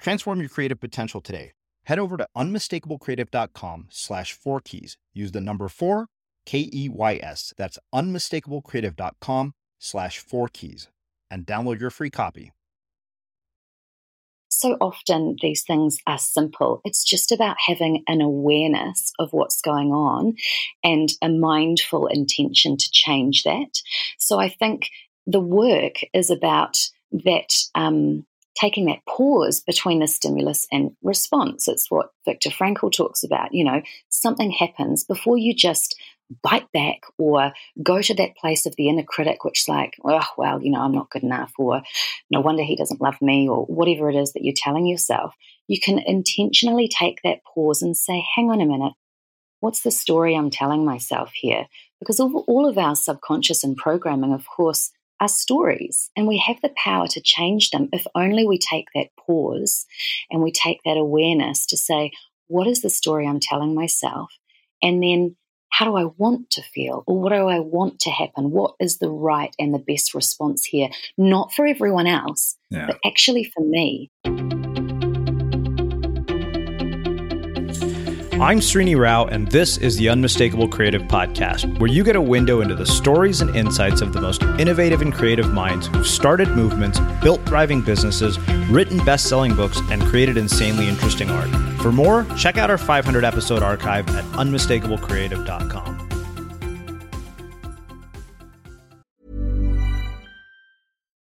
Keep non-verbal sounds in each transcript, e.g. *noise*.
Transform your creative potential today. Head over to unmistakablecreative.com slash four keys. Use the number four, K E Y S. That's unmistakablecreative.com slash four keys and download your free copy. So often these things are simple. It's just about having an awareness of what's going on and a mindful intention to change that. So I think the work is about that um, taking that pause between the stimulus and response. It's what Viktor Frankl talks about. You know, something happens before you just bite back or go to that place of the inner critic, which is like, oh, well, you know, I'm not good enough, or no wonder he doesn't love me, or whatever it is that you're telling yourself. You can intentionally take that pause and say, hang on a minute, what's the story I'm telling myself here? Because all of our subconscious and programming, of course, are stories, and we have the power to change them if only we take that pause and we take that awareness to say, what is the story I'm telling myself? And then how do I want to feel? Or what do I want to happen? What is the right and the best response here? Not for everyone else, yeah. but actually for me. I'm Srini Rao, and this is the Unmistakable Creative Podcast, where you get a window into the stories and insights of the most innovative and creative minds who've started movements, built thriving businesses, written best selling books, and created insanely interesting art. For more, check out our 500 episode archive at unmistakablecreative.com.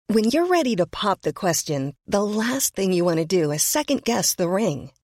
When you're ready to pop the question, the last thing you want to do is second guess the ring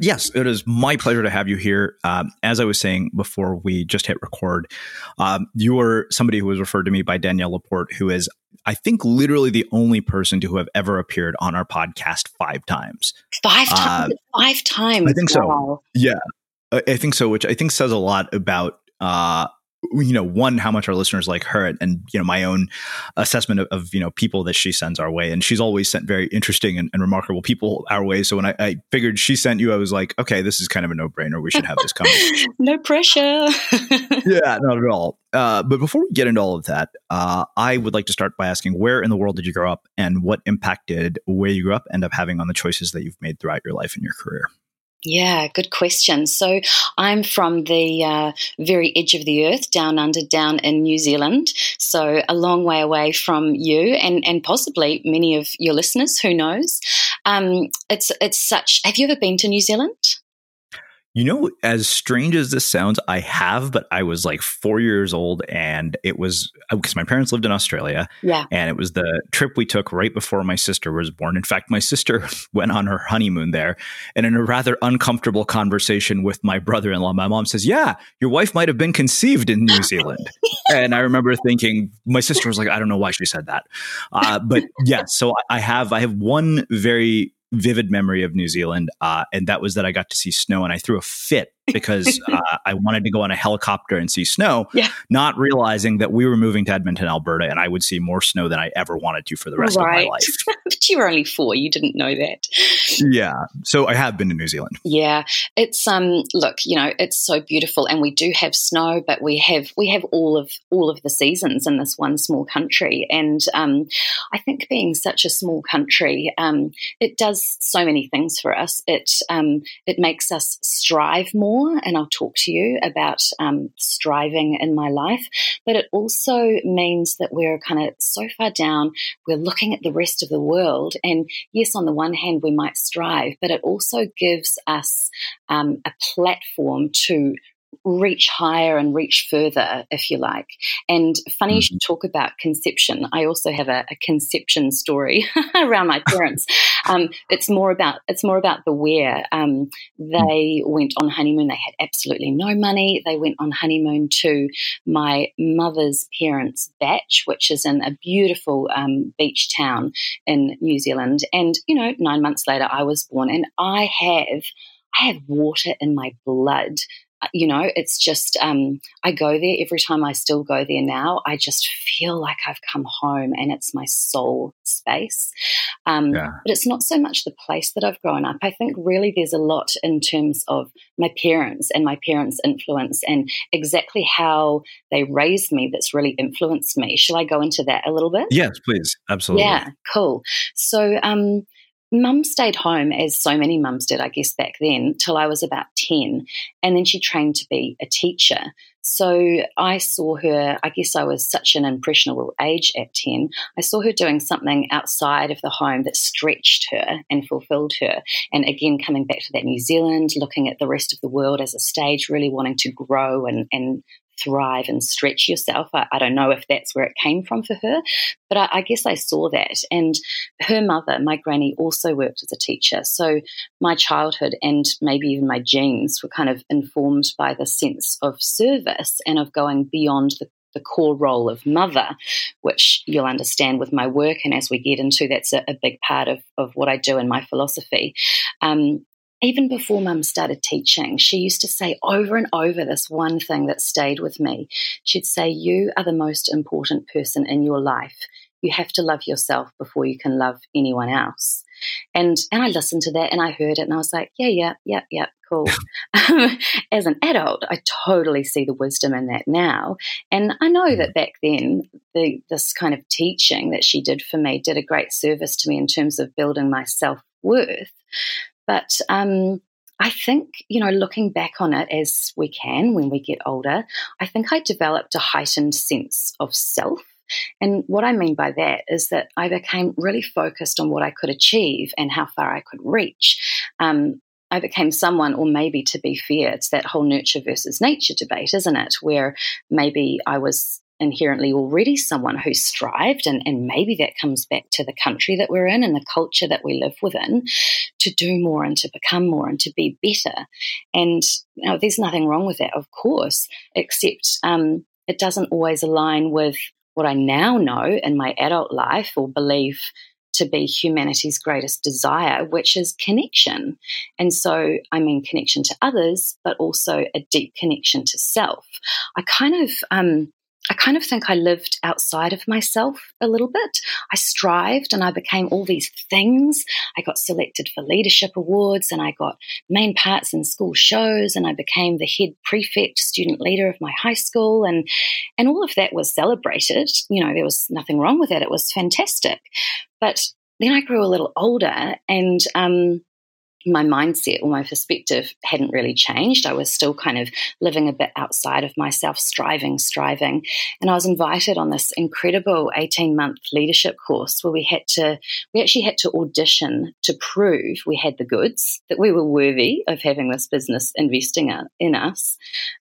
Yes, it is my pleasure to have you here. Um, as I was saying before we just hit record, um, you are somebody who was referred to me by Danielle Laporte, who is, I think, literally the only person to have ever appeared on our podcast five times. Five times? Uh, five times. I think wow. so. Yeah, I think so, which I think says a lot about uh, you know one how much our listeners like her and you know my own assessment of, of you know people that she sends our way. And she's always sent very interesting and, and remarkable people our way. So when I, I, figured she sent you i was like okay this is kind of a no-brainer. We should have this conversation. *laughs* No pressure. *laughs* Yeah not at all. Uh, but before we get into all of that uh, i would like to start by asking where in the world did you grow up and what impact did where you grew up end up having on the choices that you've made throughout your life and your career yeah, good question. So I'm from the uh, very edge of the earth, down under, down in New Zealand. So a long way away from you and, and possibly many of your listeners. Who knows? Um, it's it's such. Have you ever been to New Zealand? You know, as strange as this sounds, I have, but I was like four years old and it was because uh, my parents lived in Australia. Yeah. And it was the trip we took right before my sister was born. In fact, my sister *laughs* went on her honeymoon there. And in a rather uncomfortable conversation with my brother in law, my mom says, Yeah, your wife might have been conceived in New Zealand. *laughs* and I remember thinking, my sister was like, I don't know why she said that. Uh, but yeah, so I have, I have one very vivid memory of New Zealand, uh, and that was that I got to see snow, and I threw a fit because *laughs* uh, I wanted to go on a helicopter and see snow, yeah. not realizing that we were moving to Edmonton, Alberta, and I would see more snow than I ever wanted to for the rest right. of my life. *laughs* but you were only four; you didn't know that. Yeah, so I have been to New Zealand. Yeah, it's um, look, you know, it's so beautiful, and we do have snow, but we have we have all of all of the seasons in this one small country, and um, I think being such a small country, um, it does so many things for us. It um, it makes us strive more more, and I'll talk to you about um, striving in my life. But it also means that we're kind of so far down, we're looking at the rest of the world. And yes, on the one hand, we might strive, but it also gives us um, a platform to reach higher and reach further, if you like. And funny mm-hmm. you should talk about conception. I also have a, a conception story *laughs* around my parents. um, it's more about it's more about the where. Um, they went on honeymoon. They had absolutely no money. They went on honeymoon to my mother's parents' bach, which is in a beautiful um, beach town in New Zealand. And you know, nine months later, I was born, and I have I have water in my blood you know, it's just, um, I go there every time I still go there now. I just feel like I've come home and it's my soul space. Um, yeah. But it's not so much the place that I've grown up. I think really there's a lot in terms of my parents and my parents' influence and exactly how they raised me that's really influenced me. Shall I go into that a little bit? Yes, please. Absolutely. Yeah, cool. So, um, Mum stayed home, as so many mums did, I guess, back then, till I was about 10. And then she trained to be a teacher. So I saw her, I guess I was such an impressionable age at 10. I saw her doing something outside of the home that stretched her and fulfilled her. And again, coming back to that New Zealand, looking at the rest of the world as a stage, really wanting to grow and, and thrive and stretch yourself. I, I, don't know if that's where it came from for her, but I, I, guess I saw that. And her mother, my granny, also worked as a teacher. So my childhood and maybe even my genes were kind of informed by the sense of service and of going beyond the the core role of mother, which you'll understand with my work. And as we get into, that's a, a big part of, of what I do in my philosophy. Um, even before mum started teaching, she used to say over and over this one thing that stayed with me. She'd say, You are the most important person in your life. You have to love yourself before you can love anyone else. And and I listened to that and I heard it and I was like, yeah, yeah, yeah, yeah, cool. *laughs* Um, as an adult, I totally see the wisdom in that now. And I know mm. that back then, the, this kind of teaching that she did for me did a great service to me in terms of building my self worth. But um, I think, you know, looking back on it as we can when we get older, I think I developed a heightened sense of self. And what I mean by that is that I became really focused on what I could achieve and how far I could reach. Um, I became someone, or maybe to be fair, it's that whole nurture versus nature debate, isn't it? Where maybe I was inherently already someone who strived, and, and maybe that comes back to the country that we're in and the culture that we live within to do more and to become more and to be better. And you know, there's nothing wrong with that, of course, except um, it doesn't always align with what I now know in my adult life or believe to be humanity's greatest desire, which is connection. And so, I mean, connection to others, but also a deep connection to self. I kind of, um, I kind of think I lived outside of myself a little bit. I strived and I became all these things. I got selected for leadership awards and I got main parts in school shows and I became the head prefect student leader of my high school and and all of that was celebrated. You know, there was nothing wrong with it. It was fantastic. But then I grew a little older and um, my mindset or my perspective hadn't really changed. I was still kind of living a bit outside of myself, striving, striving. And I was invited on this incredible 18 month leadership course where we had to, we actually had to audition to prove we had the goods, that we were worthy of having this business investing in us.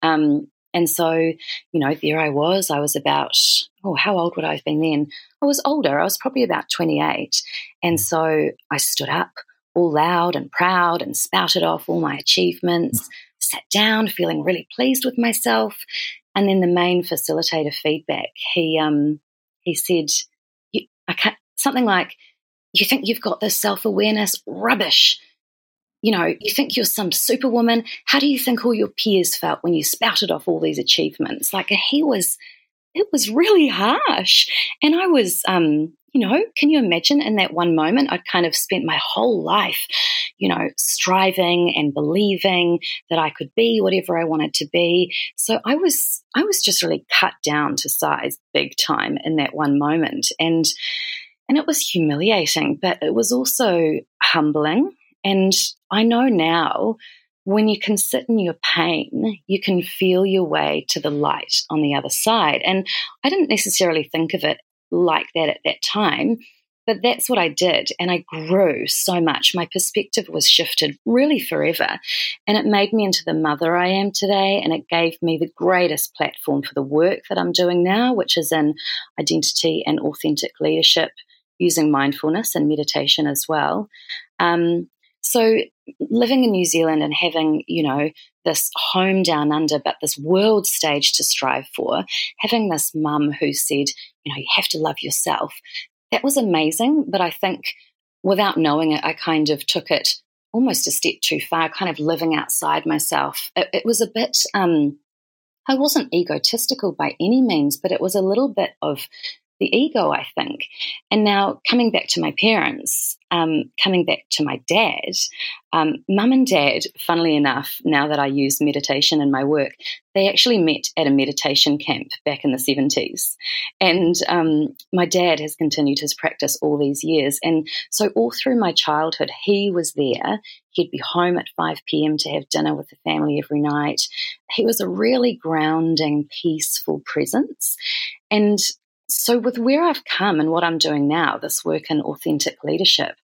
Um, and so, you know, there I was. I was about, oh, how old would I have been then? I was older. I was probably about 28. And so I stood up all loud and proud and spouted off all my achievements, sat down feeling really pleased with myself. And then the main facilitator feedback, he um, he said, I can't, something like, "You think you've got this self awareness? Rubbish! You know, you think you're some superwoman. How do you think all your peers felt when you spouted off all these achievements?" Like he was, it was really harsh, and I was um, you know, can you imagine in that one moment, I'd kind of spent my whole life, you know, striving and believing that I could be whatever I wanted to be. So I was, I was just really cut down to size big time in that one moment. And, and it was humiliating, but it was also humbling. And I know now when you can sit in your pain, you can feel your way to the light on the other side. And I didn't necessarily think of it like that at that time. But that's what I did. And I grew so much. My perspective was shifted really forever. And it made me into the mother I am today. And it gave me the greatest platform for the work that I'm doing now, which is in identity and authentic leadership using mindfulness and meditation as well. Um, so living in New Zealand and having, you know, this home down under, but this world stage to strive for, having this mum who said, you know, you have to love yourself, that was amazing. But I think without knowing it, I kind of took it almost a step too far, kind of living outside myself. It, it was a bit, um, I wasn't egotistical by any means, but it was a little bit of the ego, I think. And now coming back to my parents, um, coming back to my dad, um, mum and dad, funnily enough, now that I use meditation in my work, they actually met at a meditation camp back in the 70s. And um, my dad has continued his practice all these years. And so, all through my childhood, he was there. He'd be home at 5 p.m. to have dinner with the family every night. He was a really grounding, peaceful presence. And so, with where I've come and what I'm doing now, this work in authentic leadership,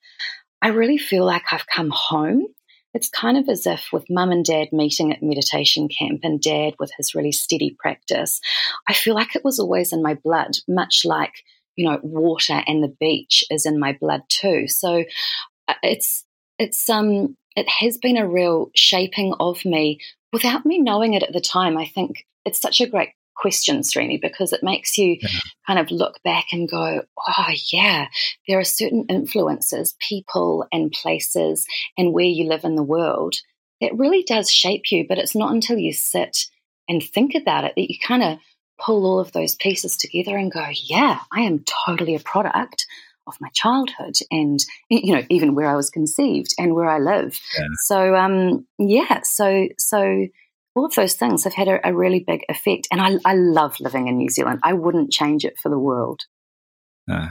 I really feel like I've come home. it's kind of as if with mum and dad meeting at meditation camp and dad with his really steady practice, I feel like it was always in my blood, much like, you know, water and the beach is in my blood too. So uh, it's, it's, um, it has been a real shaping of me without me knowing it at the time. I think it's such a great question, Srini, because it makes you yeah. kind of look back and go, oh, yeah, there are certain influences, people and places and where you live in the world that really does shape you. But it's not until you sit and think about it that you kind of pull all of those pieces together and go, yeah, I am totally a product of my childhood and you know even where I was conceived and where I live. Yeah. So um yeah, so so all of those things have had a, a really big effect. And I, I, love living in New Zealand. I wouldn't change it for the world. Uh,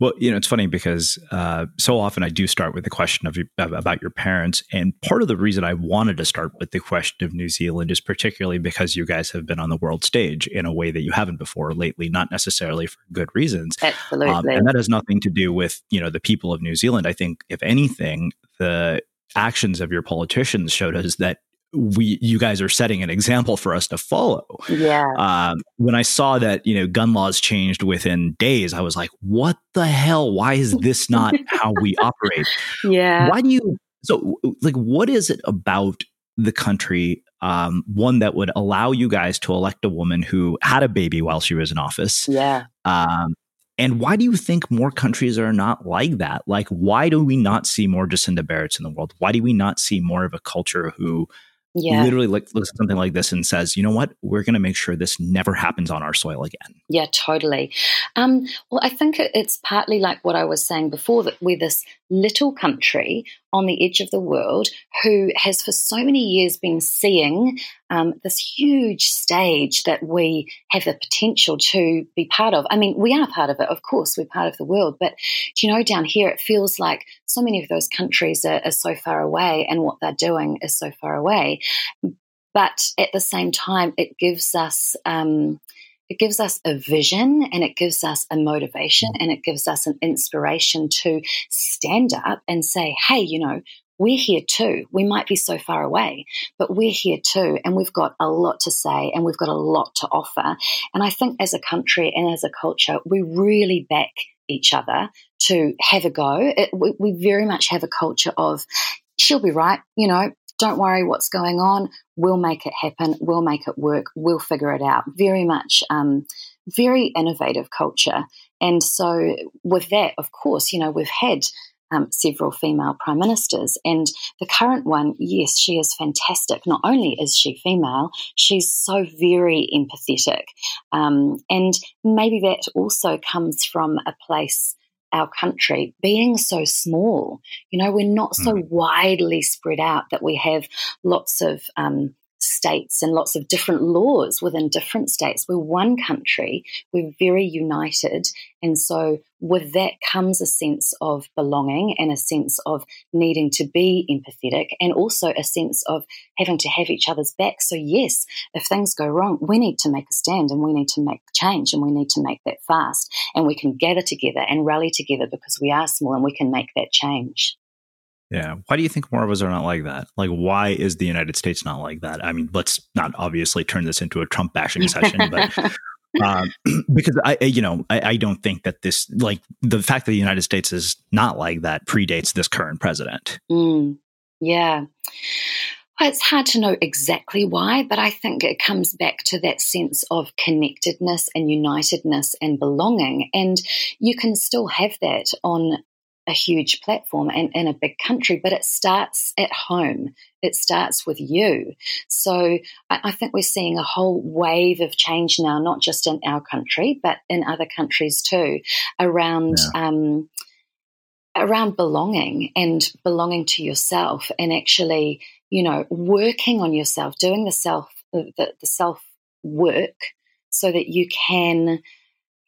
well, you know, it's funny because uh, so often I do start with the question of, of, about your parents, and part of the reason I wanted to start with the question of New Zealand is particularly because you guys have been on the world stage in a way that you haven't before lately, not necessarily for good reasons. Absolutely, um, and that has nothing to do with you know the people of New Zealand. I think, if anything, the actions of your politicians showed us that we you guys are setting an example for us to follow. Yeah. Um, when I saw that you know gun laws changed within days, I was like, "What the hell? Why is this not how we *laughs* operate?" Yeah. Why do you? So, like, what is it about the country? Um, one that would allow you guys to elect a woman who had a baby while she was in office. Yeah. Um, and why do you think more countries are not like that? Like, why do we not see more Jacinda Arderns in the world? Why do we not see more of a culture who yeah. literally like, looks at something like this and says, you know what, we're going to make sure this never happens on our soil again. Yeah, totally. Um, well, I think it's partly like what I was saying before that we're this little country on the edge of the world who has for so many years been seeing um, this huge stage that we have the potential to be part of. I mean, we are part of it, of course, we're part of the world, but you know, down here it feels like so many of those countries are, are so far away and what they're doing is so far away. But at the same time, it gives us. Um, it gives us a vision and it gives us a motivation and it gives us an inspiration to stand up and say, hey, you know, we're here too. We might be so far away, but we're here too. And we've got a lot to say and we've got a lot to offer. And I think as a country and as a culture, we really back each other to have a go. It, we, we very much have a culture of, she'll be right, you know, don't worry what's going on. We'll make it happen. We'll make it work. We'll figure it out. Very much, um, very innovative culture. And so, with that, of course, you know, we've had um, several female prime ministers. And the current one, yes, she is fantastic. Not only is she female, she's so very empathetic. Um, and maybe that also comes from a place our country being so small. You know, we're not so mm. widely spread out that we have lots of um, states and lots of different laws within different states. We're one country, we're very united. And so, with that comes a sense of belonging and a sense of needing to be empathetic, and also a sense of having to have each other's back. So, yes, if things go wrong, we need to make a stand and we need to make change and we need to make that fast. And we can gather together and rally together because we are small and we can make that change. Yeah. Why do you think more of us are not like that? Like, why is the United States not like that? I mean, let's not obviously turn this into a Trump bashing session, but *laughs* um, *clears throat* because I, you know, I, I, don't think that this, like, the fact that the United States is not like that predates this current president. Mm, yeah. Well, it's hard to know exactly why, but I think it comes back to that sense of connectedness and unitedness and belonging. And you can still have that on a huge platform and in a big country, but it starts at home. It starts with you. So I, I, think we're seeing a whole wave of change now, not just in our country, but in other countries too, around. Yeah. Um, around belonging and belonging to yourself and actually you know working on yourself doing the self the, the self work so that you can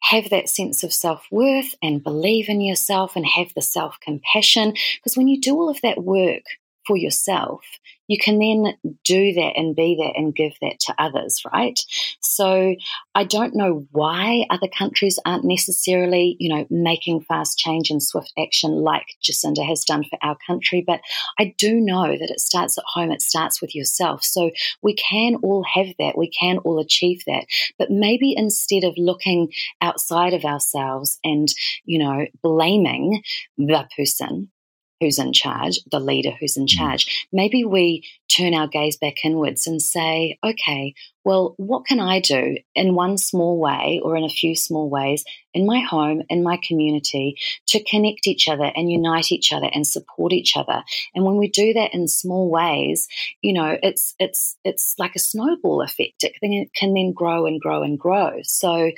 have that sense of self worth and believe in yourself and have the self compassion. Because when you do all of that work for yourself, you can then do that and be that and give that to others, right? So I don't know why other countries aren't necessarily, you know, making fast change and swift action like Jacinda has done for our country, but I do know that it starts at home, it starts with yourself. So we can all have that, we can all achieve that. But maybe instead of looking outside of ourselves and, you know, blaming the person who's in charge, the leader who's in mm. charge. Maybe we turn our gaze back inwards and say, okay, well, what can I do in one small way or in a few small ways in my home, in my community to connect each other and unite each other and support each other? And when we do that in small ways, you know, it's, it's, it's like a snowball effect. It can, it can then grow and grow and grow. So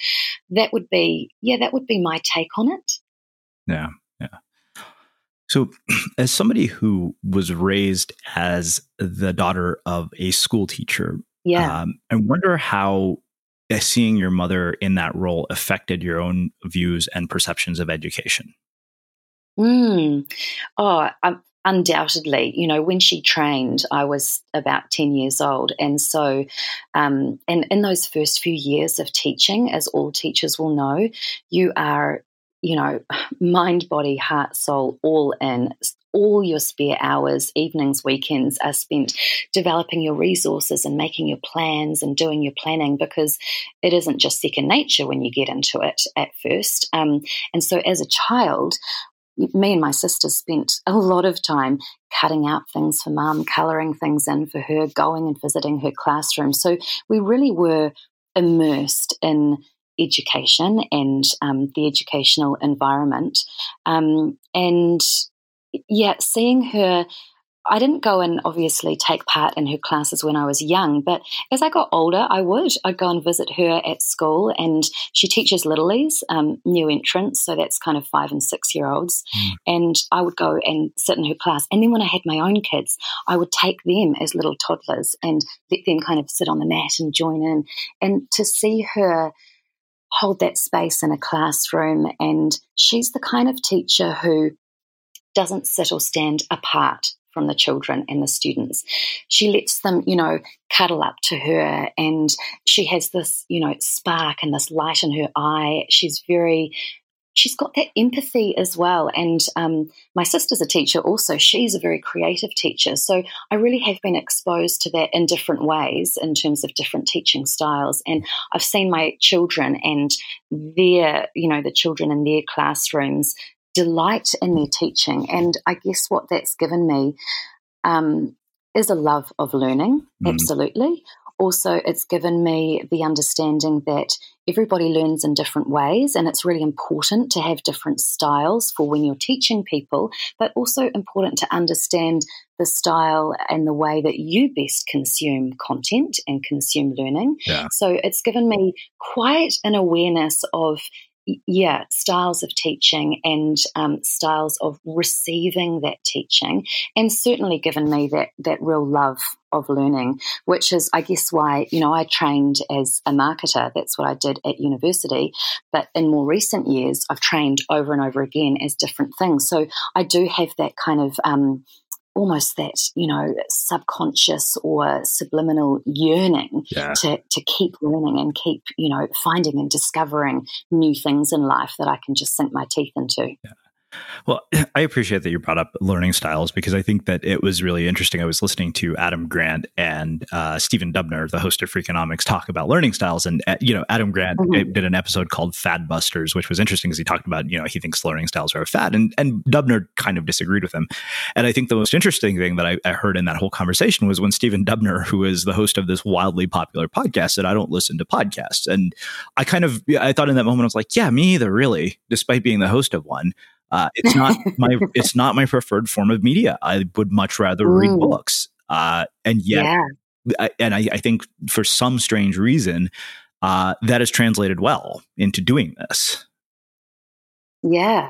that would be, yeah, that would be my take on it. Yeah. So, *clears throat* as somebody who was raised as the daughter of a school teacher, yeah, um, I wonder how uh, seeing your mother in that role affected your own views and perceptions of education. Mm. Oh, um, undoubtedly. You know, when she trained, I was about 10 years old. And so, um, and in those first few years of teaching, as all teachers will know, you are you know, mind, body, heart, soul, all in. All your spare hours, evenings, weekends are spent developing your resources and making your plans and doing your planning because it isn't just second nature when you get into it at first. Um, and so, as a child, me and my sister spent a lot of time cutting out things for mum, colouring things in for her, going and visiting her classroom. So we really were immersed in education and um, the educational environment. Um, and yeah, seeing her. I didn't go and obviously take part in her classes when I was young, but as I got older, I would. I'd go and visit her at school, and she teaches littlies, um, new entrants, so that's kind of five and six year olds. Mm. And I would go and sit in her class. And then when I had my own kids, I would take them as little toddlers and let them kind of sit on the mat and join in. And to see her hold that space in a classroom. And she's the kind of teacher who doesn't sit or stand apart from the children and the students. She lets them, you know, cuddle up to her and she has this, you know, spark and this light in her eye. She's very she's got that empathy as well. And um, my sister's a teacher also. She's a very creative teacher. So I really have been exposed to that in different ways in terms of different teaching styles. And I've seen my children and their, you know, the children in their classrooms delight in their teaching. And I guess what that's given me um, is a love of learning, mm. absolutely also it's given me the understanding that everybody learns in different ways and it's really important to have different styles for when you're teaching people but also important to understand the style and the way that you best consume content and consume learning yeah. so it's given me quite an awareness of yeah, styles of teaching and um, styles of receiving that teaching, and certainly given me that that real love of learning, which is, I guess, why you know I trained as a marketer. That's what I did at university. But in more recent years, I've trained over and over again as different things. So I do have that kind of um, almost that you know subconscious or subliminal yearning yeah. to to keep learning and keep you know finding and discovering new things in life that I can just sink my teeth into. Yeah. Well, *clears throat* I appreciate that you brought up learning styles because I think that it was really interesting. I was listening to Adam Grant and uh, Stephen Dubner, the host of Freakonomics, talk about learning styles. And, uh, you know, Adam Grant mm-hmm. did an episode called Fad Busters, which was interesting because he talked about, you know, he thinks learning styles are a fad. And, and Dubner kind of disagreed with him. And I think the most interesting thing that I, I heard in that whole conversation was when Stephen Dubner, who is the host of this wildly popular podcast, said, I don't listen to podcasts. And I kind of, I thought in that moment, I was like, yeah, me either, really, despite being the host of one. Uh, it's not *laughs* my it's not my preferred form of media. I would much rather read books. Uh, and yet, yeah. I, and I, I, think for some strange reason, uh, that is translated well into doing this. Yeah,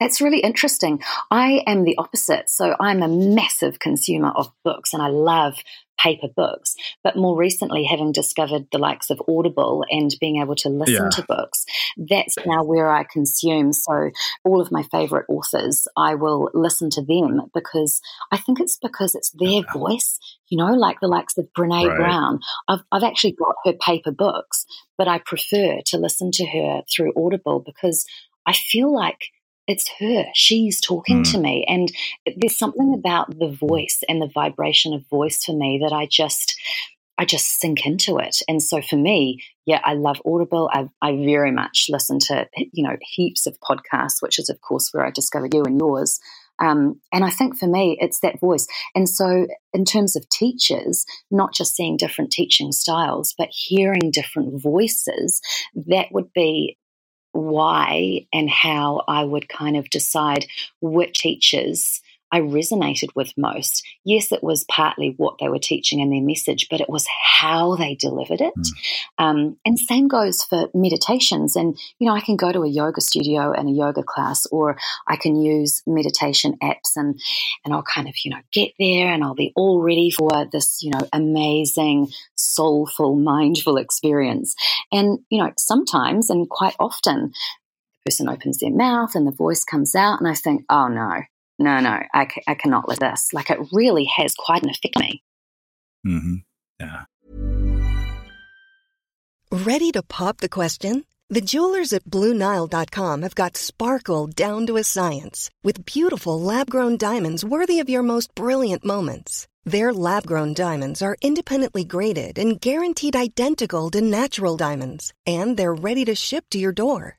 that's really interesting. I am the opposite. So I'm a massive consumer of books and I love paper books. But more recently, having discovered the likes of Audible and being able to listen yeah. to books, that's now where I consume. So, all of my favorite authors, I will listen to them because I think it's because it's oh, their voice, you know, like the likes of Brene right. Brown. I've, I've actually got her paper books, but I prefer to listen to her through Audible because I feel like it's her. She's talking mm. to me. And there's something about the voice and the vibration of voice for me that I just I just sink into it. And so for me, yeah, I love Audible. I, I very much listen to, you know, heaps of podcasts, which is, of course, where I discovered you and yours. Um, and I think for me, it's that voice. And so, in terms of teachers, not just seeing different teaching styles, but hearing different voices, that would be why and how I would kind of decide which teachers I resonated with most. Yes, it was partly what they were teaching in their message, but it was how they delivered it. Mm. Um, and same goes for meditations. And, you know, I can go to a yoga studio and a yoga class, or I can use meditation apps and, and I'll kind of, you know, get there and I'll be all ready for this, you know, amazing, soulful, mindful experience. And, you know, sometimes and quite often, the person opens their mouth and the voice comes out, and I think, oh no, no, no, I, I cannot let this. Like it really has quite an effect on me. Mm-hmm. Yeah. Ready to pop the question? The jewelers at BlueNile.com have got sparkle down to a science with beautiful lab grown diamonds worthy of your most brilliant moments. Their lab grown diamonds are independently graded and guaranteed identical to natural diamonds, and they're ready to ship to your door.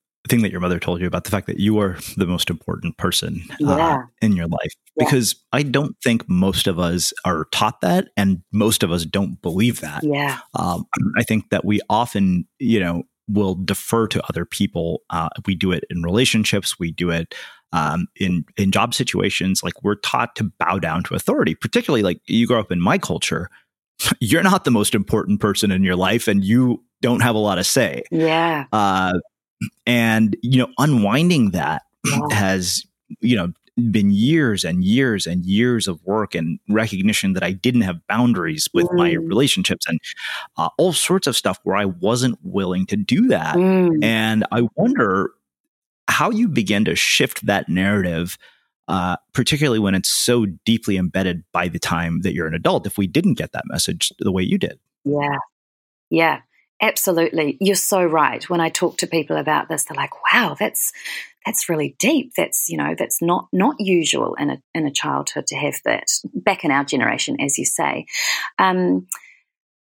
thing that your mother told you about the fact that you are the most important person uh, in your life. Yeah. Because I don't think most of us are taught that, and most of us don't believe that. Yeah. Um, I think that we often, you know, will defer to other people. Uh, we do it in relationships. We do it um, in in job situations. Like we're taught to bow down to authority. Particularly, like you grow up in my culture, *laughs* you're not the most important person in your life, and you don't have a lot of say. Yeah. Uh, and you know, unwinding that Yeah. has you know been years and years and years of work and recognition that I didn't have boundaries with my Mm. relationships and uh, all sorts of stuff where I wasn't willing to do that. Mm. And I wonder how you begin to shift that narrative, uh, particularly when it's so deeply embedded by the time that you're an adult. If we didn't get that message the way you did, Yeah. Yeah. Absolutely. You're so right. When I talk to people about this, they're like, wow, that's that's really deep. That's, you know, that's not not usual in a in a childhood to have that back in our generation, as you say. Um,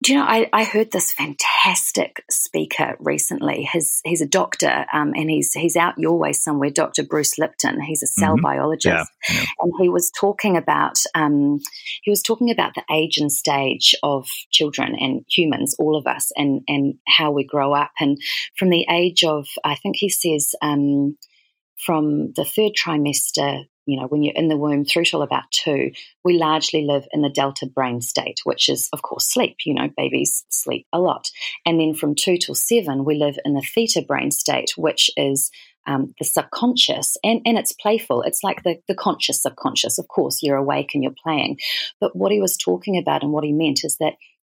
do you know, I, I heard this fantastic speaker recently. His he's a doctor, um, and he's he's out your way somewhere. Dr. Bruce Lipton. He's a cell Mhm. biologist, Yeah, yeah. and he was talking about um, he was talking about the age and stage of children and humans, all of us, and and how we grow up. And from the age of, I think he says, um, from the third trimester, you know, when you're in the womb through till about two, we largely live in the delta brain state, which is, of course, sleep. You know, babies sleep a lot. And then from two till seven, we live in the theta brain state, which is um, the subconscious, and, and it's playful. It's like the, the conscious subconscious. Of course, you're awake and you're playing. But what he was talking about and what he meant is that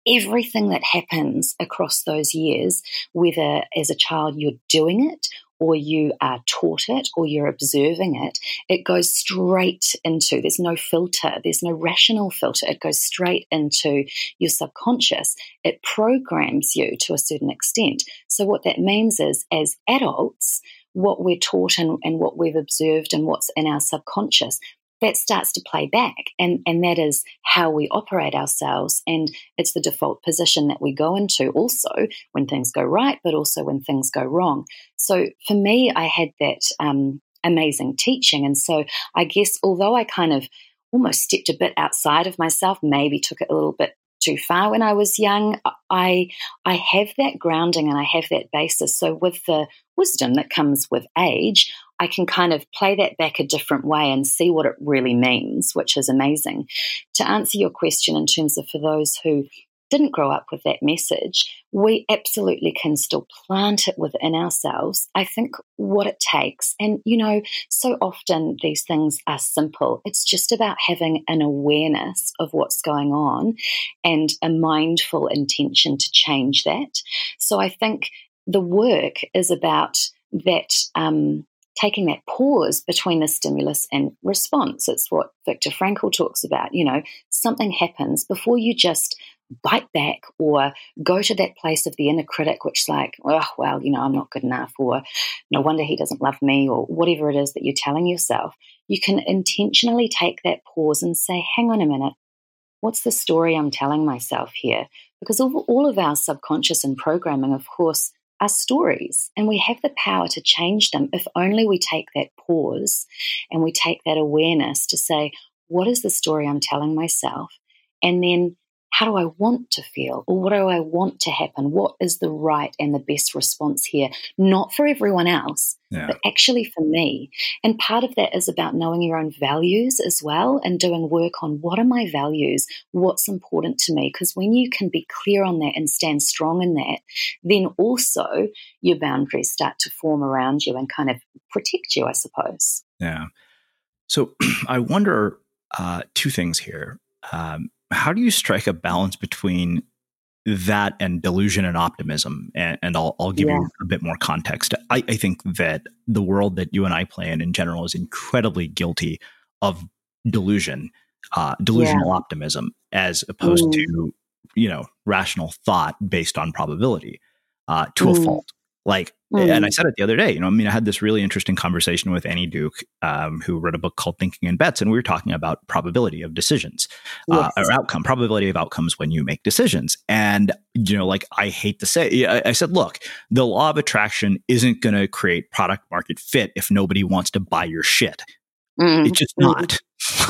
everything that happens across those years, whether as a child you're doing it or you are taught it or you're observing it, it goes straight into, there's no filter, there's no rational filter. It goes straight into your subconscious. It programs you to a certain extent. So, what that means is, as adults, what we're taught and, and what we've observed and what's in our subconscious, that starts to play back. And, and that is how we operate ourselves. And it's the default position that we go into also when things go right, but also when things go wrong. So for me, I had that um, amazing teaching. And so I guess, although I kind of almost stepped a bit outside of myself, maybe took it a little bit too far when I was young, I I have that grounding and I have that basis. So with the wisdom that comes with age, I can kind of play that back a different way and see what it really means, which is amazing. To answer your question in terms of for those who didn't grow up with that message, we absolutely can still plant it within ourselves. I think what it takes, and you know, so often these things are simple. It's just about having an awareness of what's going on and a mindful intention to change that. So I think the work is about that. Um, taking that pause between the stimulus and response. It's what Viktor Frankl talks about. You know, something happens before you just bite back or go to that place of the inner critic, which is like, oh, well, you know, I'm not good enough, or no wonder he doesn't love me, or whatever it is that you're telling yourself. You can intentionally take that pause and say, hang on a minute, what's the story I'm telling myself here? Because all, of our subconscious and programming, of course, are stories, and we have the power to change them if only we take that pause and we take that awareness to say, what is the story I'm telling myself? And then how do I want to feel? Or what do I want to happen? What is the right and the best response here? Not for everyone else, Yeah. but actually for me. And part of that is about knowing your own values as well and doing work on what are my values? What's important to me? Because when you can be clear on that and stand strong in that, then also your boundaries start to form around you and kind of protect you, I suppose. Yeah. So *clears throat* I wonder uh, two things here. Um, how do you strike a balance between that and delusion and optimism? And, and I'll, I'll give Yeah. you a bit more context. I, I think that the world that you and I play in in general is incredibly guilty of delusion, uh, delusional optimism, as opposed Mm. to you know rational thought based on probability uh, to a Mm. fault. Like, mm. and I said it the other day, you know, I mean, I had this really interesting conversation with Annie Duke, um, who wrote a book called Thinking in Bets, and we were talking about probability of decisions uh, yes. uh, or outcome, probability of outcomes when you make decisions. And, you know, like I hate to say, I, I said, look, the law of attraction isn't going to create product market fit if nobody wants to buy your shit. Mm. It's just mm. not.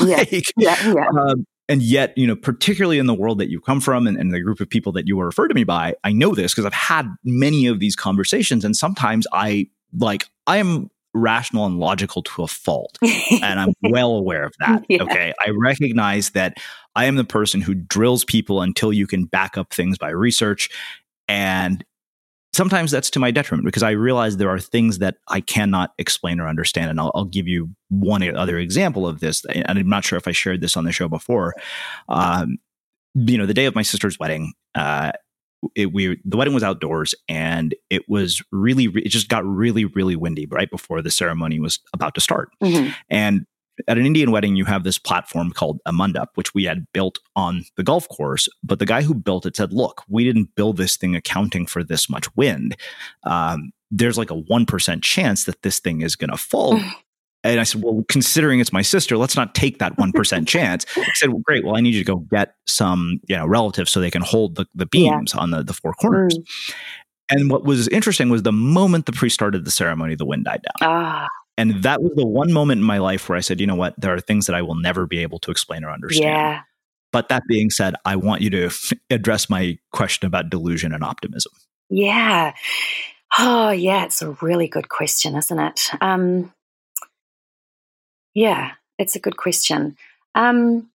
*laughs* like, yeah, yeah. Um, and yet, you know, particularly in the world that you come from and, and the group of people that you were referred to me by, I know this because I've had many of these conversations. And sometimes I like, I am rational and logical to a fault. and I'm *laughs* well aware of that. Yeah. Okay. I recognize that I am the person who drills people until you can back up things by research. And sometimes that's to my detriment because I realize there are things that I cannot explain or understand. And I'll, I'll, give you one other example of this. And I'm not sure if I shared this on the show before. Um, you know, the day of my sister's wedding, uh, it, we the wedding was outdoors and it was really it just got really really windy right before the ceremony was about to start mm-hmm. and at an Indian wedding, you have this platform called a mandap, which we had built on the golf course. But the guy who built it said, look, we didn't build this thing accounting for this much wind. Um, there's like a 1% chance that this thing is going to fall. *laughs* And I said, well, considering it's my sister, let's not take that 1% *laughs* chance. I said, well, great. Well, I need you to go get some, you know, relatives so they can hold the, the beams yeah. on the, the four corners. Mm. And what was interesting was the moment the priest started the ceremony, the wind died down. Ah. And that was the one moment in my life where I said, you know what, there are things that I will never be able to explain or understand. Yeah. But that being said, I want you to *laughs* address my question about delusion and optimism. Yeah. Oh, yeah. It's a really good question, isn't it? Um, yeah, it's a good question. Um,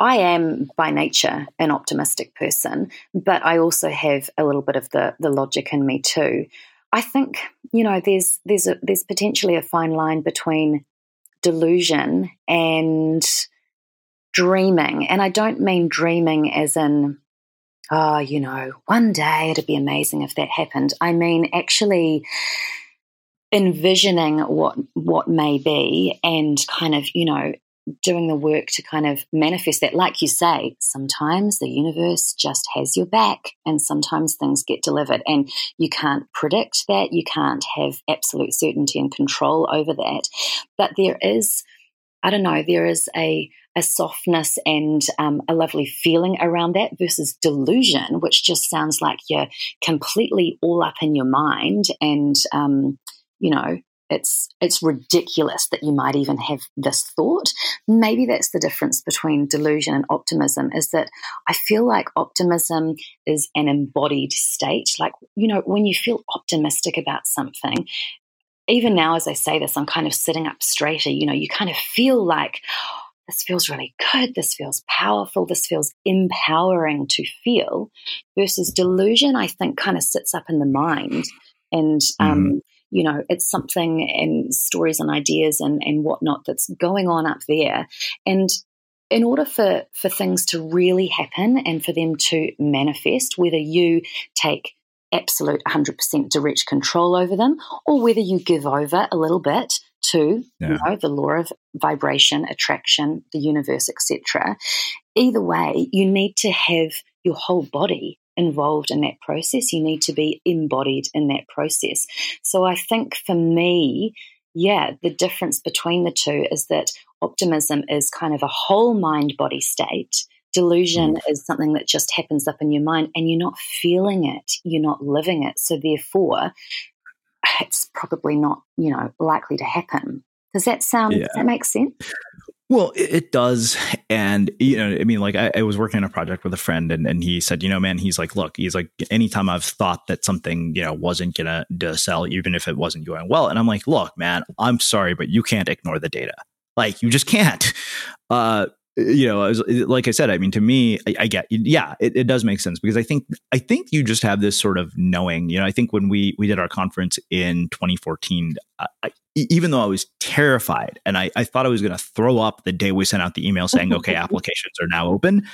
I am by nature an optimistic person, but I also have a little bit of the the logic in me too. I think you know there's there's a, there's potentially a fine line between delusion and dreaming, and I don't mean dreaming as in oh you know one day it'd be amazing if that happened. I mean actually envisioning what what may be and kind of you know doing the work to kind of manifest that. Like you say, sometimes the universe just has your back and sometimes things get delivered and you can't predict that. You can't have absolute certainty and control over that. But there is, I don't know, there is a, a softness and um, a lovely feeling around that versus delusion, which just sounds like you're completely all up in your mind and, um, you know, it's it's ridiculous that you might even have this thought. Maybe that's the difference between delusion and optimism is that i feel like optimism is an embodied state. Like you know when you feel optimistic about something even now as i say this i'm kind of sitting up straighter you know you kind of feel like this feels really good this feels powerful this feels empowering to feel versus delusion i think kind of sits up in the mind and um, mm-hmm you know, it's something and stories and ideas and, and whatnot that's going on up there. And in order for, for things to really happen and for them to manifest, whether you take absolute 100% direct control over them or whether you give over a little bit to yeah. you know the law of vibration attraction the universe etc either way you need to have your whole body involved in that process. You need to be embodied in that process. So I think for me, yeah, the difference between the two is that optimism is kind of a whole mind body state. Delusion mm. is something that just happens up in your mind and you're not feeling it, you're not living it. So therefore, *sighs* it's probably not, you know, likely to happen. Does that sound, yeah. does that make sense? Well, it, does. And, you know, I mean, like I, I, was working on a project with a friend and, and he said, you know, man, he's like, look, he's like, anytime I've thought that something, you know, wasn't going to sell, even if it wasn't going well. And I'm like, look, man, I'm sorry, but you can't ignore the data. Like you just can't. Uh, you know, like I said, I mean, to me, I, I get, yeah, it, it, does make sense because I think, I think you just have this sort of knowing, you know, I think when we, we did our conference in 2014, I, even though I was terrified and I, I thought I was going to throw up the day we sent out the email saying, okay, *laughs* applications are now open.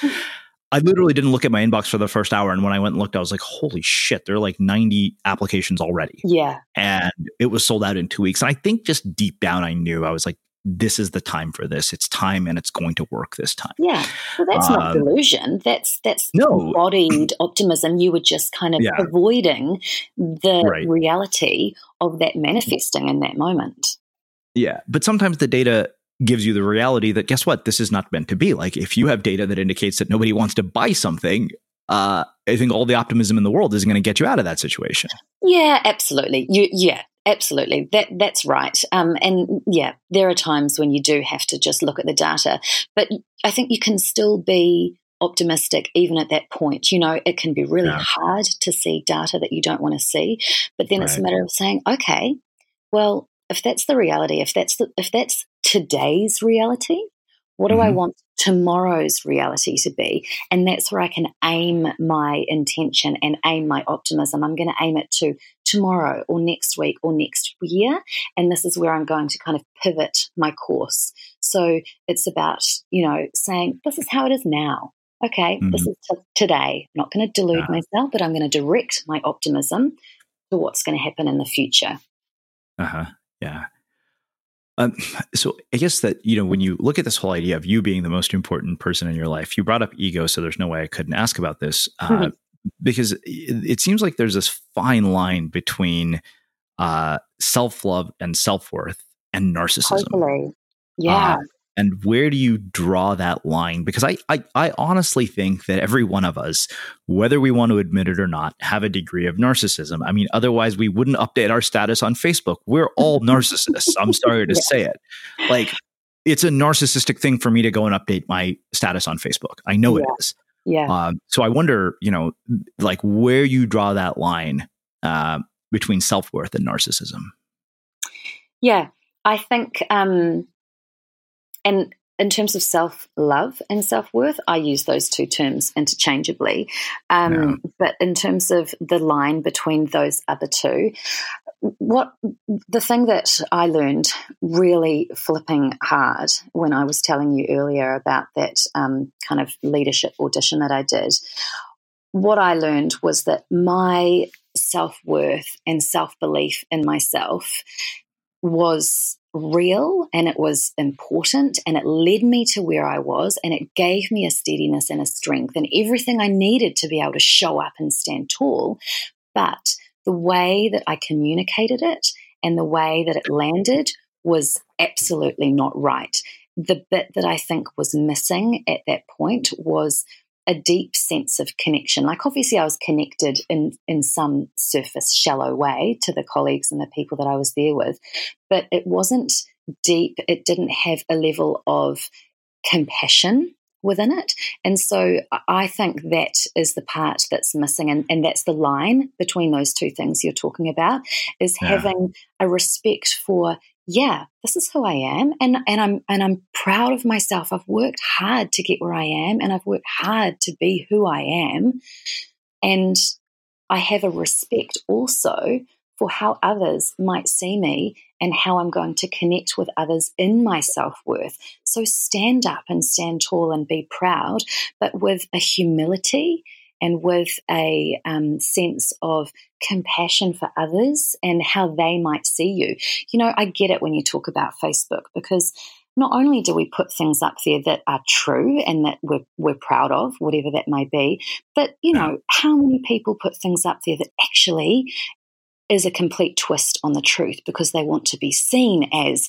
I literally didn't look at my inbox for the first hour. And when I went and looked, I was like, holy shit, there are like 90 applications already. Yeah. And it was sold out in two weeks. And I think just deep down, I knew I was like, this is the time for this. It's time and it's going to work this time. Yeah. Well, that's um, not delusion. That's that's no. embodied *clears throat* optimism. You were just kind of yeah. avoiding the right. reality of that manifesting in that moment. Yeah. But sometimes the data gives you the reality that guess what? This is not meant to be. Like if you have data that indicates that nobody wants to buy something, uh, I think all the optimism in the world isn't going to get you out of that situation. Yeah, absolutely. You, yeah, Absolutely, that that's right. Um, and yeah, there are times when you do have to just look at the data, but I think you can still be optimistic even at that point. You know, it can be really yeah. hard to see data that you don't want to see, but then right. it's a matter of saying, okay, well, if that's the reality, if that's the, if that's today's reality, what do mm-hmm. I want tomorrow's reality to be? And that's where I can aim my intention and aim my optimism. I'm going to aim it to tomorrow or next week or next year. And this is where I'm going to kind of pivot my course. So it's about, you know, saying, this is how it is now. Okay, mm-hmm. this is t- today. I'm not going to delude uh-huh. myself, but I'm going to direct my optimism to what's going to happen in the future. Uh huh. Yeah. Um, so I guess that you know when you look at this whole idea of you being the most important person in your life, you brought up ego, so there's no way I couldn't ask about this uh, mm-hmm. because it, it, seems like there's this fine line between uh, self love and self worth and narcissism. Totally. Yeah. Uh, and where do you draw that line? Because I, I, I honestly think that every one of us whether we want to admit it or not have a degree of narcissism. I mean otherwise we wouldn't update our status on facebook. We're all *laughs* narcissists. I'm sorry to say it. Like it's a narcissistic thing for me to go and update my status on facebook. I know yeah. it is. Yeah. Um, so i wonder you know like where you draw that line uh, between self-worth and narcissism. Yeah. I think um and in terms of self love and self worth, I use those two terms interchangeably. Um, yeah. But in terms of the line between those other two, what the thing that I learned really flipping hard when I was telling you earlier about that um, kind of leadership audition that I did, what I learned was that my self worth and self belief in myself was real and it was important and it led me to where I was and it gave me a steadiness and a strength and everything I needed to be able to show up and stand tall. But the way that I communicated it and the way that it landed was absolutely not right. The bit that I think was missing at that point was a deep sense of connection. Like obviously I was connected in in some surface shallow way to the colleagues and the people that I was there with, but it wasn't deep. It didn't have a level of compassion within it. And so I think that is the part that's missing. And, and that's the line between those two things you're talking about is yeah. having a respect for yeah, this is who I am and and I'm and I'm proud of myself. I've worked hard to get where I am and I've worked hard to be who I am. And I have a respect also for how others might see me and how I'm going to connect with others in my self worth. So stand up and stand tall and be proud, but with a humility and with a um, sense of compassion for others and how they might see you. You know, I get it when you talk about Facebook because not only do we put things up there that are true and that we're, we're proud of, whatever that may be, but, you know, how many people put things up there that actually is a complete twist on the truth because they want to be seen as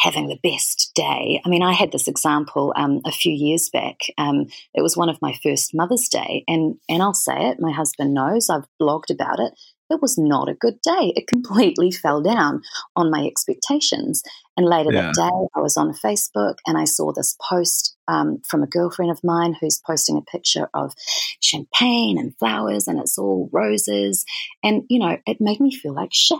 having the best day. I mean, I had this example um, a few years back. Um, it was one of my first Mother's Day, and and I'll say it. My husband knows. I've blogged about it. It was not a good day. It *laughs* completely fell down on my expectations. And later yeah. that day, I was on Facebook and I saw this post um, from a girlfriend of mine who's posting a picture of champagne and flowers, and it's all roses. And you know, it made me feel like shit.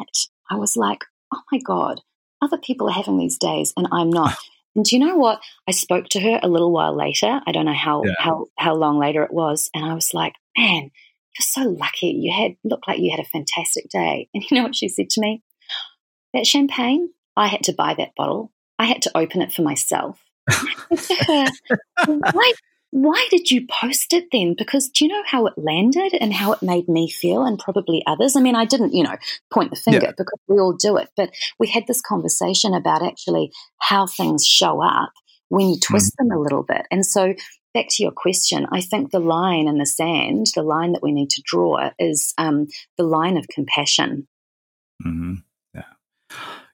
I was like, oh my god other people are having these days and I'm not. *laughs* and do you know what? I spoke to her a little while later. I don't know how yeah. how how long later it was, and I was like, "Man, you're so lucky. You had looked like you had a fantastic day." *laughs* And you know what she said to me? That champagne, I had to buy that bottle. I had to open it for myself. *laughs* why, why did you post it then? Because do you know how it landed and how it made me feel and probably others? I mean, I didn't, you know, point the finger yeah. because we all do it, but we had this conversation about actually how things show up when you twist mm. them a little bit. And so back to your question, I think the line in the sand, the line that we need to draw is um, the line of compassion. Mm-hmm. Yeah.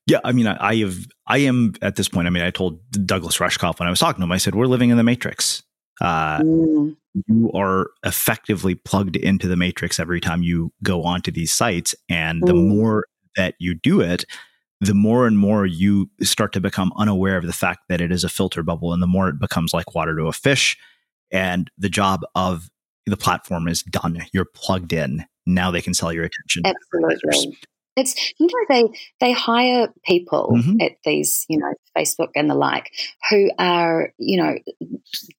Yeah, I mean, I, I, have, I am at this point. I mean, I told Douglas Rushkoff when I was talking to him, I said, "We're living in the matrix. Uh, mm. You are effectively plugged into the matrix every time you go onto these sites, and mm. the more that you do it, the more and more you start to become unaware of the fact that it is a filter bubble, and the more it becomes like water to a fish. And the job of the platform is done. You're plugged in. Now they can sell your attention. Absolutely. It's you know they they hire people mm-hmm. at these you know Facebook and the like who are you know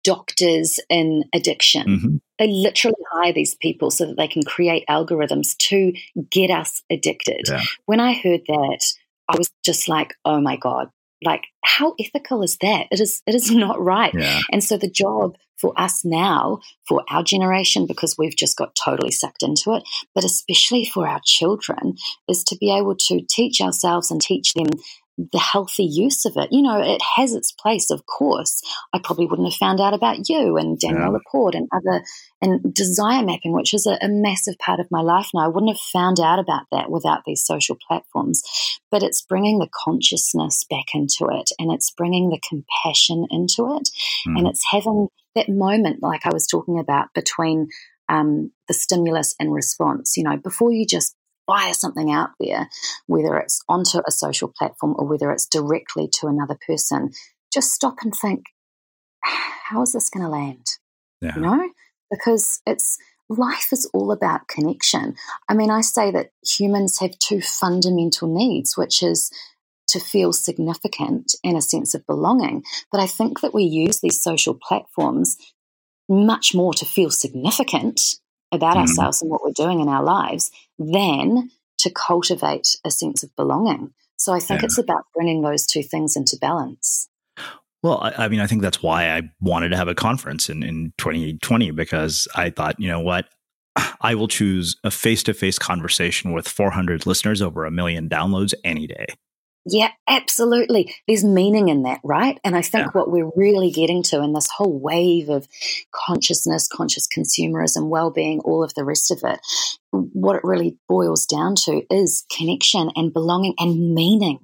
doctors in addiction. Mm-hmm. They literally hire these people so that they can create algorithms to get us addicted. Yeah. When I heard that, I was just like, oh my god, like how ethical is that? It is it is *laughs* not right. Yeah. And so the job for us now, for our generation, because we've just got totally sucked into it, but especially for our children, is to be able to teach ourselves and teach them the healthy use of it. You know, it has its place, of course. I probably wouldn't have found out about you and Danielle yeah. LaPorte and other and desire mapping, which is a, a, massive part of my life now. I wouldn't have found out about that without these social platforms. But it's bringing the consciousness back into it and it's bringing the compassion into it. Mm. And it's having that moment, like I was talking about, between um, the stimulus and response. You know, before you just fire something out there, whether it's onto a social platform or whether it's directly to another person, just stop and think, how is this going to land? Yeah. You know, because it's life is all about connection. I mean, I say that humans have two fundamental needs, which is to feel significant and a sense of belonging. But I think that we use these social platforms much more to feel significant about mm-hmm. ourselves and what we're doing in our lives than to cultivate a sense of belonging. So I think yeah. it's about bringing those two things into balance. Well, I, I, mean, I think that's why I wanted to have a conference in, in 2020 because I thought, you know what? I will choose a face to face conversation with 400 listeners over a million downloads any day. Yeah, absolutely. There's meaning in that, right? And I think yeah. what we're really getting to in this whole wave of consciousness, conscious consumerism, well being, all of the rest of it, what it really boils down to is connection and belonging and meaning.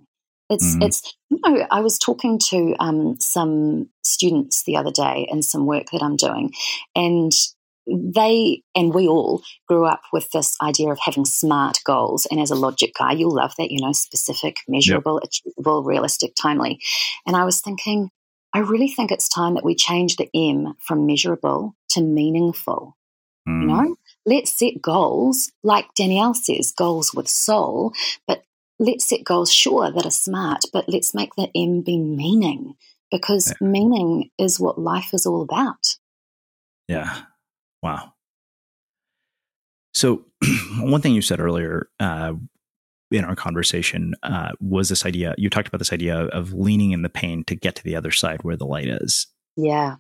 It's, mm-hmm. it's, you know, I was talking to um, some students the other day in some work that I'm doing, and they and we all grew up with this idea of having smart goals. And as a logic guy, you'll love that, you know, specific, measurable, yep. achievable, realistic, timely. And I was thinking, I really think it's time that we change the M from measurable to meaningful. Mm. You know, let's set goals, like Danielle says, goals with soul, but let's set goals, sure, that are smart, but let's make the M be meaning because yeah. meaning is what life is all about. Yeah. Wow. So, *clears throat* one thing you said earlier uh, in our conversation uh, was this idea. You talked about this idea of leaning in the pain to get to the other side where the light is. Yeah.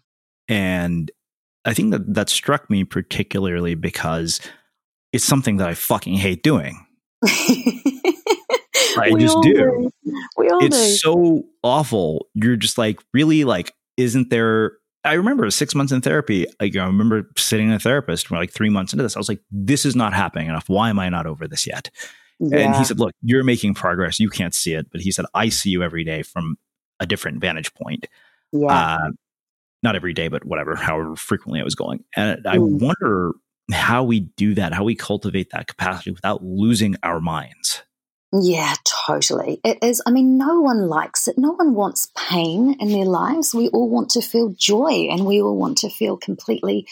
And I think that that struck me particularly because it's something that I fucking hate doing. *laughs* I we just do. do. We all it's do. so awful. You're just like, really, like, isn't there I remember six months in therapy. Like, I remember sitting in a therapist for like three months into this. I was like, this is not happening enough. Why am I not over this yet? Yeah. And he said, look, you're making progress. You can't see it. But he said, I see you every day from a different vantage point. Yeah. Uh, not every day, but whatever, *laughs* however frequently I was going. And I mm. wonder how we do that, how we cultivate that capacity without losing our minds. Yeah, totally. It is. I mean, no one likes it. No one wants pain in their lives. We all want to feel joy and we all want to feel completely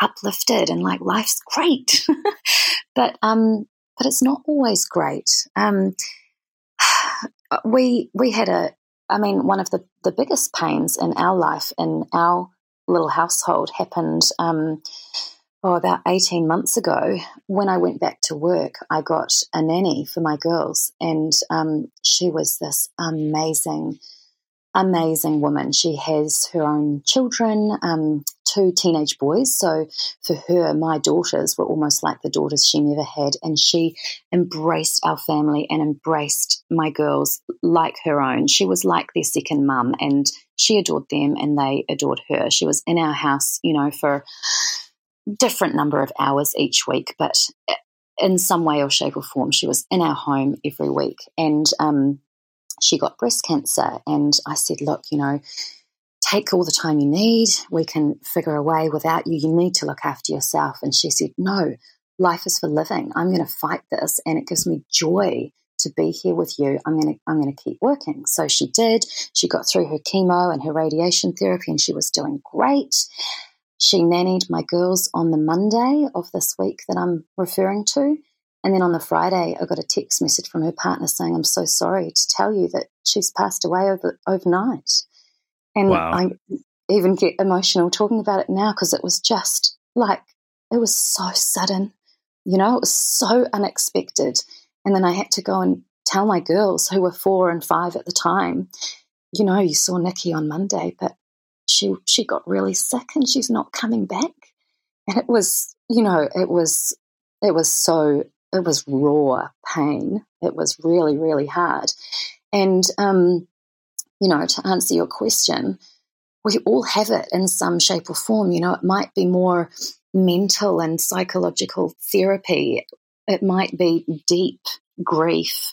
uplifted and like life's great. *laughs* but um but it's not always great. Um *sighs* we we had a I mean, one of the, the biggest pains in our life in our little household happened um oh, about 18 months ago, when I went back to work, I got a nanny for my girls, and um, she was this amazing, amazing woman. She has her own children, um, two teenage boys. So for her, my daughters were almost like the daughters she never had. And she embraced our family and embraced my girls like her own. She was like their second mum and she adored them and they adored her. She was in our house, you know, for different number of hours each week, but in some way or shape or form, she was in our home every week. And um, she got breast cancer. And I said, look, you know, take all the time you need. We can figure a way without you. You need to look after yourself. And she said, no, life is for living. I'm going to fight this. And it gives me joy to be here with you. I'm going to, I'm going to keep working. So she did. She got through her chemo and her radiation therapy and she was doing great. She nannied my girls on the Monday of this week that I'm referring to. And then on the Friday, I got a text message from her partner saying, I'm so sorry to tell you that she's passed away over, overnight. And wow. I even get emotional talking about it now because it was just like, it was so sudden. You know, it was so unexpected. And then I had to go and tell my girls, who were four and five at the time, you know, you saw Nikki on Monday, but she she got really sick and she's not coming back. And it was, you know, it was it was so it was raw pain. It was really, really hard. And um, you know, to answer your question, we all have it in some shape or form. You know, it might be more mental and psychological therapy. It might be deep grief.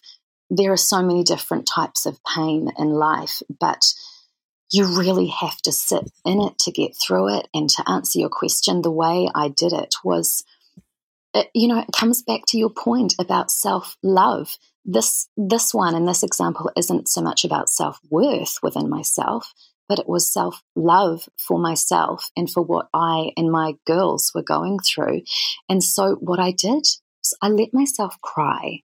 There are so many different types of pain in life, but you really have to sit in it to get through it. And to answer your question, the way I did it was, it, you know, it comes back to your point about self love. This this one in this example isn't so much about self worth within myself, but it was self love for myself and for what I and my girls were going through. And so what I did was I let myself cry.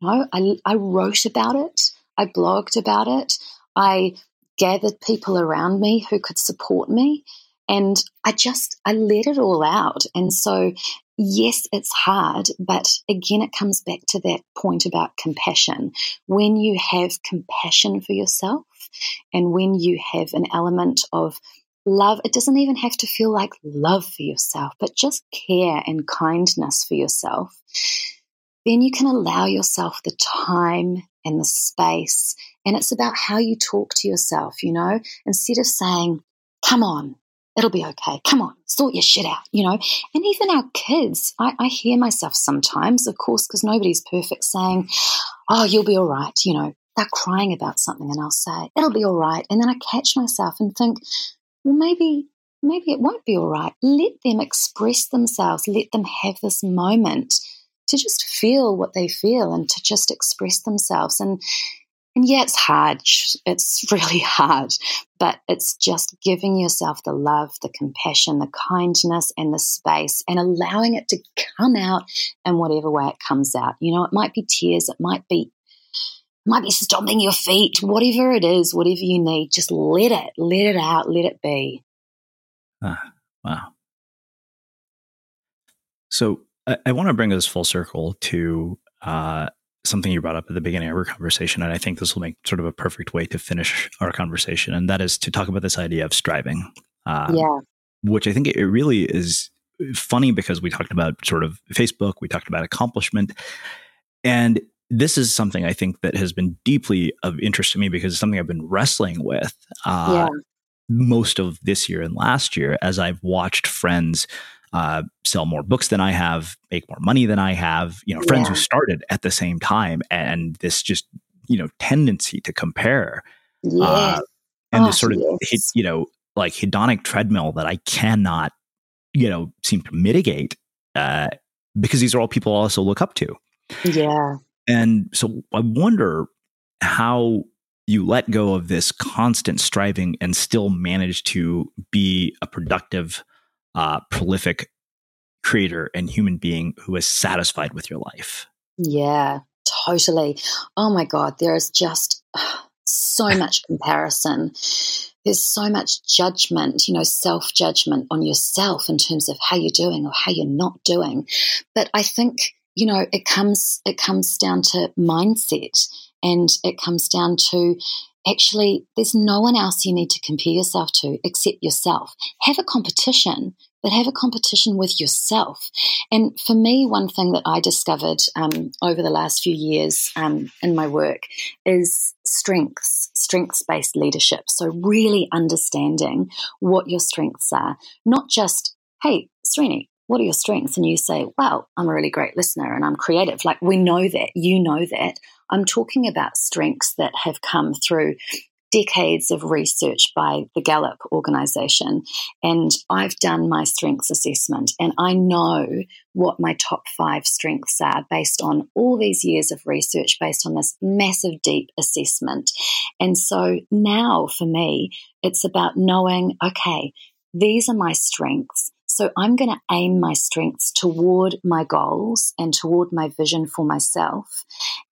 You know, I, I wrote about it. I blogged about it. I gathered people around me who could support me. And I just, I let it all out. And so, yes, it's hard, but again, it comes back to that point about compassion. When you have compassion for yourself and when you have an element of love, it doesn't even have to feel like love for yourself, but just care and kindness for yourself, then you can allow yourself the time and the space and it's about how you talk to yourself, you know, instead of saying, come on, it'll be okay. Come on, sort your shit out, you know. And even our kids, I, I hear myself sometimes, of course, because nobody's perfect, saying, oh, you'll be all right, you know. They're crying about something, and I'll say, it'll be all right. And then I catch myself and think, well, maybe. Maybe it won't be all right. Let them express themselves. Let them have this moment to just feel what they feel and to just express themselves. And and yeah, it's hard. It's *laughs* really hard, but it's just giving yourself the love, the compassion, the kindness, and the space, and allowing it to come out in whatever way it comes out. You know, it might be tears, it might be it might be stomping your feet, whatever it is, whatever you need, just let it, let it out, let it be. Ah, wow. So I, I want to bring this full circle to uh, something you brought up at the beginning of our conversation, and I think this will make sort of a perfect way to finish our conversation, and that is to talk about this idea of striving. Um, yeah. Which I think it really is funny because we talked about sort of Facebook, we talked about accomplishment, and this is something I think that has been deeply of interest to me because it's something I've been wrestling with uh, yeah. most of this year and last year as I've watched friends uh, sell more books than I have, make more money than I have. You know, friends yeah. who started at the same time, and this just you know tendency to compare, yeah, uh, and oh, this sort of yes. you know like hedonic treadmill that I cannot you know seem to mitigate uh, because these are all people I also look up to. Yeah, and so I wonder how you let go of this constant striving and still manage to be a productive uh, prolific creator and human being who is satisfied with your life. Yeah, totally. Oh my God, there is just *sighs* so much comparison. There's so much judgment, you know, self judgment on yourself in terms of how you're doing or how you're not doing. But I think, you know, it comes it comes down to mindset and it comes down to actually, there's no one else you need to compare yourself to except yourself. Have a competition, but have a competition with yourself. And for me, one thing that I discovered um, over the last few years um, in my work is strengths, strengths based leadership. So, really understanding what your strengths are, not just, hey, Srini, what are your strengths? And you say, well, I'm a really great listener and I'm creative. Like we know that, you know that. I'm talking about strengths that have come through decades of research by the Gallup organization. And I've done my strengths assessment and I know what my top five strengths are based on all these years of research, based on this massive, deep assessment. And so now for me, it's about knowing, okay, these are my strengths. So I'm going to aim my strengths toward my goals and toward my vision for myself.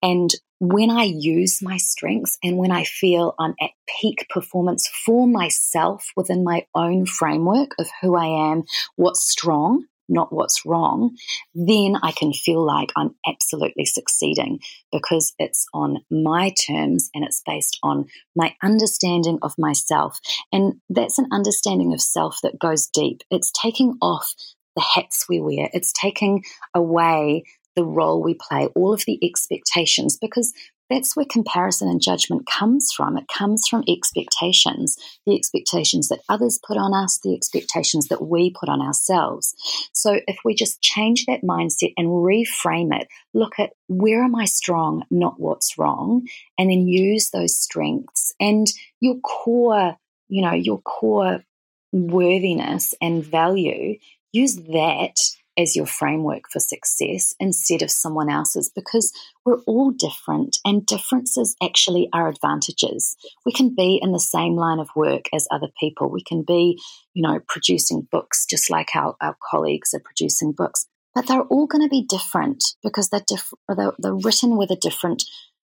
And when I use my strengths and when I feel I'm at peak performance for myself within my own framework of who I am, what's strong, not what's wrong, then I can feel like I'm absolutely succeeding because it's on my terms and it's based on my understanding of myself. And that's an understanding of self that goes deep. It's taking off the hats we wear, it's taking away the role we play, all of the expectations, because that's where comparison and judgment comes from. It comes from expectations, the expectations that others put on us, the expectations that we put on ourselves. So if we just change that mindset and reframe it, look at where am I strong, not what's wrong, and then use those strengths and your core, you know, your core worthiness and value, use that as your framework for success instead of someone else's because we're all different and differences actually are advantages. We can be in the same line of work as other people. We can be, you know, producing books just like our, our colleagues are producing books, but they're all going to be different because they're, diff- they're, they're written with a different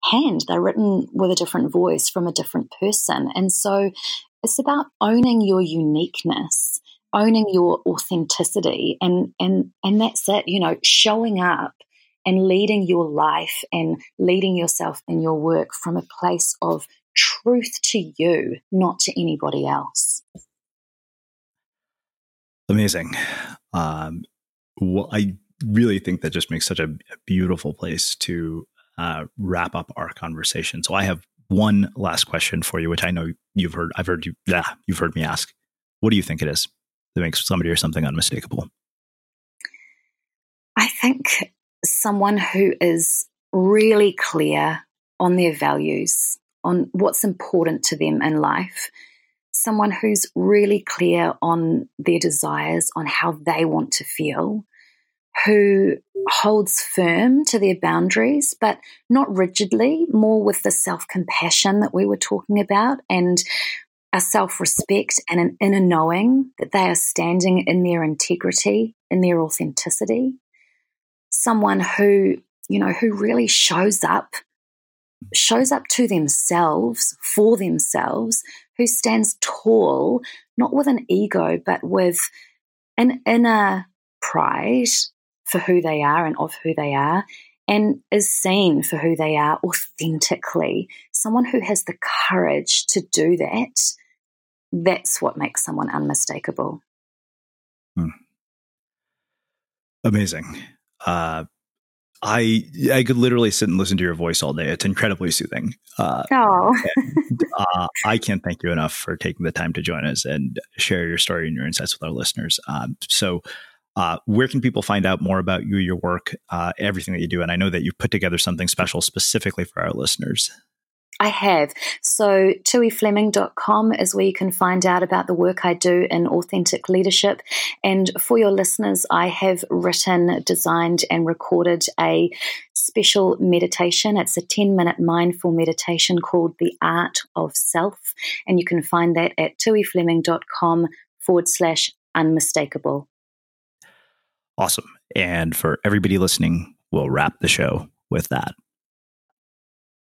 hand. They're written with a different voice from a different person. And so it's about owning your uniqueness owning your authenticity and and and that's it you know showing up and leading your life and leading yourself in your work from a place of truth to you not to anybody else. Amazing. Um well i really think that just makes such a, a beautiful place to uh, wrap up our conversation. So i have one last question for you which i know you've heard i've heard you yeah you've heard me ask. What do you think it is that makes somebody or something unmistakable? I think someone who is really clear on their values, on what's important to them in life, someone who's really clear on their desires, on how they want to feel, who holds firm to their boundaries, but not rigidly, more with the self compassion that we were talking about and a self respect and an inner knowing that they are standing in their integrity, in their authenticity. Someone who, you know, who really shows up, shows up to themselves, for themselves, who stands tall, not with an ego, but with an inner pride for who they are and of who they are, and is seen for who they are authentically. Someone who has the courage to do that that's what makes someone unmistakable. Hmm. Amazing. Uh, I I could literally sit and listen to your voice all day. It's incredibly soothing. Uh, oh, uh, I can't thank you enough for taking the time to join us and share your story and your insights with our listeners. Um, so, uh, where can people find out more about you, your work, uh, everything that you do? And I know that you put together something special specifically for our listeners. I have. So, tuifleming.com is where you can find out about the work I do in authentic leadership. And for your listeners, I have written, designed, and recorded a special meditation. It's a 10 minute mindful meditation called The Art of Self. And you can find that at tuifleming.com forward slash unmistakable. Awesome. And for everybody listening, we'll wrap the show with that.